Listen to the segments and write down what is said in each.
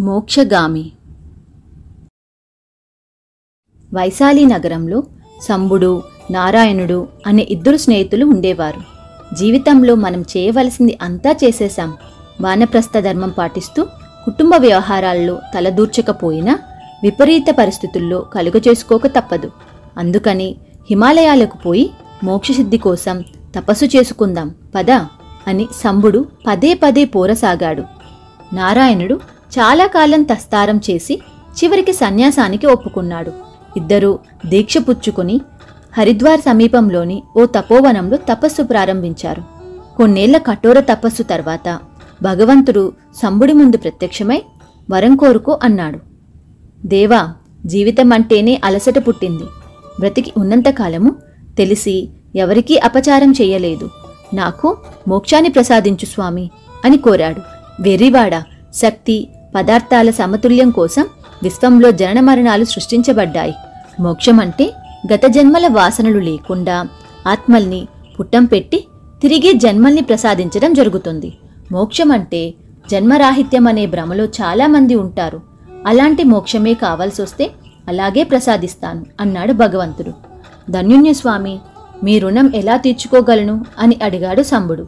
మోక్షగామి. వైశాలి నగరంలో సంబుడు నారాయణుడు అనే ఇద్దరు స్నేహితులు ఉండేవారు. జీవితంలో మనం చేయవలసింది అంతా చేసేశాం. వానప్రస్థ ధర్మం పాటిస్తూ కుటుంబ వ్యవహారాల్లో తలదూర్చకపోయినా విపరీత పరిస్థితుల్లో కలుగచేసుకోక తప్పదు. అందుకని హిమాలయాలకు పోయి మోక్షసిద్ధి కోసం తపస్సు చేసుకుందాం పద? అని సంబుడు పదే పదే పోరసాగాడు. నారాయణుడు చాలా కాలం తస్తారం చేసి చివరికి సన్యాసానికి ఒప్పుకున్నాడు. ఇద్దరూ దీక్ష పుచ్చుకుని హరిద్వార్ సమీపంలోని ఓ తపోవనంలో తపస్సు ప్రారంభించారు. కొన్నేళ్ళ కఠోర తపస్సు తర్వాత భగవంతుడు సంబుడి ముందు ప్రత్యక్షమై వరం కోరుకో అన్నాడు. దేవా జీవితం అంటేనే అలసట పుట్టింది. బ్రతికి ఉన్నంతకాలము తెలిసి ఎవరికీ అపచారం చెయ్యలేదు నాకు మోక్షాన్ని ప్రసాదించు స్వామి అని కోరాడు. వెర్రివాడ శక్తి పదార్థాల సమతుల్యం కోసం విశ్వంలో జనన మరణాలు సృష్టించబడ్డాయి. మోక్షమంటే గత జన్మల వాసనలు లేకుండా ఆత్మల్ని పుట్టం పెట్టి తిరిగి జన్మల్ని ప్రసాదించడం జరుగుతుంది. మోక్షమంటే జన్మరాహిత్యం అనే భ్రమలో చాలామంది ఉంటారు. అలాంటి మోక్షమే కావాల్సొస్తే అలాగే ప్రసాదిస్తాను అన్నాడు భగవంతుడు. ధన్యుణ్య స్వామి మీ రుణం ఎలా తీర్చుకోగలను అని అడిగాడు సంబుడు.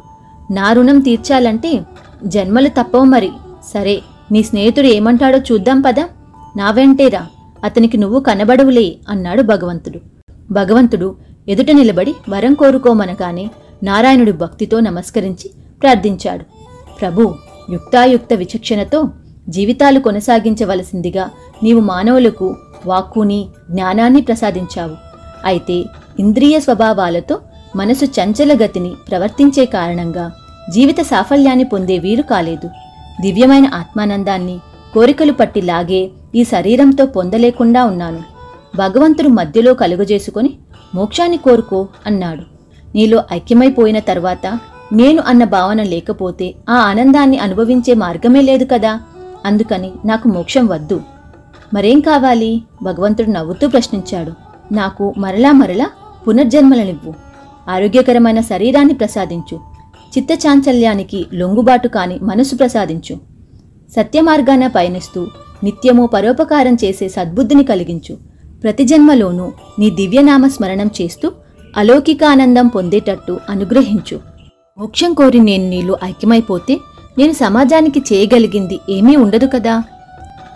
నా రుణం తీర్చాలంటే జన్మలు తప్పవు మరి. సరే నీ స్నేహితుడు ఏమంటాడో చూద్దాం పదా. నా వెంటేరా అతనికి నువ్వు కనబడవులే అన్నాడు భగవంతుడు. భగవంతుడు ఎదుట నిలబడి వరం కోరుకోమనగానే నారాయణుడు భక్తితో నమస్కరించి ప్రార్థించాడు. ప్రభు యుక్తాయుక్త విచక్షణతో జీవితాలు కొనసాగించవలసిందిగా నీవు మానవులకు వాక్కుని జ్ఞానాన్ని ప్రసాదించావు. అయితే ఇంద్రియ స్వభావాలతో మనసు చంచల గతిని ప్రవర్తించే కారణంగా జీవిత సాఫల్యాన్ని పొందే వీరు కాలేదు. దివ్యమైన ఆత్మానందాన్ని కోరికలు పట్టి లాగే ఈ శరీరంతో పొందలేకుండా ఉన్నాను. భగవంతుడు మధ్యలో కలుగజేసుకొని మోక్షాన్ని కోరుకో అన్నాడు. నీలో ఐక్యమైపోయిన తర్వాత నేను అన్న భావన లేకపోతే ఆ ఆనందాన్ని అనుభవించే మార్గమే లేదు కదా. అందుకని నాకు మోక్షం వద్దు. మరేం కావాలి? భగవంతుడు నవ్వుతూ ప్రశ్నించాడు. నాకు మరలా మరలా పునర్జన్మలనివ్వు. ఆరోగ్యకరమైన శరీరాన్ని ప్రసాదించు. చిత్తచాంచల్యానికి లొంగుబాటు కాని మనసు ప్రసాదించు. సత్యమార్గాన పయనిస్తూ నిత్యము పరోపకారం చేసే సద్బుద్ధిని కలిగించు. ప్రతి జన్మలోనూ నీ దివ్యనామ స్మరణం చేస్తూ అలౌకికానందం పొందేటట్టు అనుగ్రహించు. మోక్షం కోరి నేను నీళ్ళు ఐక్యమైపోతే నేను సమాజానికి చేయగలిగింది ఏమీ ఉండదు కదా?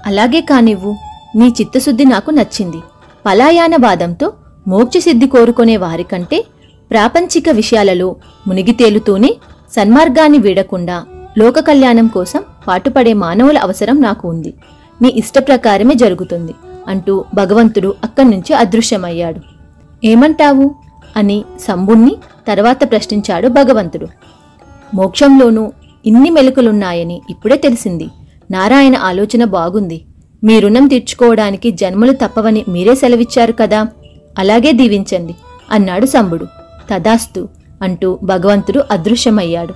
అలాగే కానివ్వు నీ చిత్తశుద్ధి నాకు నచ్చింది. పలాయాన వాదంతో మోక్షసిద్ధి కోరుకునే వారికంటే ప్రాపంచిక విషయాలలో మునిగి తేలుతూనే సన్మార్గాన్ని వీడకుండా లోక కళ్యాణం కోసం పాటుపడే మానవుల అవసరం నాకు ఉంది. నీ ఇష్టప్రకారమే జరుగుతుంది అంటూ భగవంతుడు అక్కడి నుంచి అదృశ్యమయ్యాడు. ఏమంటావు? అని శంభుణ్ణి తర్వాత ప్రశ్నించాడు భగవంతుడు. మోక్షంలోనూ ఇన్ని మెలకులున్నాయని ఇప్పుడే తెలిసింది. నారాయణ ఆలోచన బాగుంది. మీ రుణం తీర్చుకోవడానికి జన్మలు తప్పవని మీరే సెలవిచ్చారు కదా? అలాగే దీవించండి అన్నాడు సంబుడు తదాస్తు అంటూ భగవంతుడు అదృశ్యమయ్యాడు.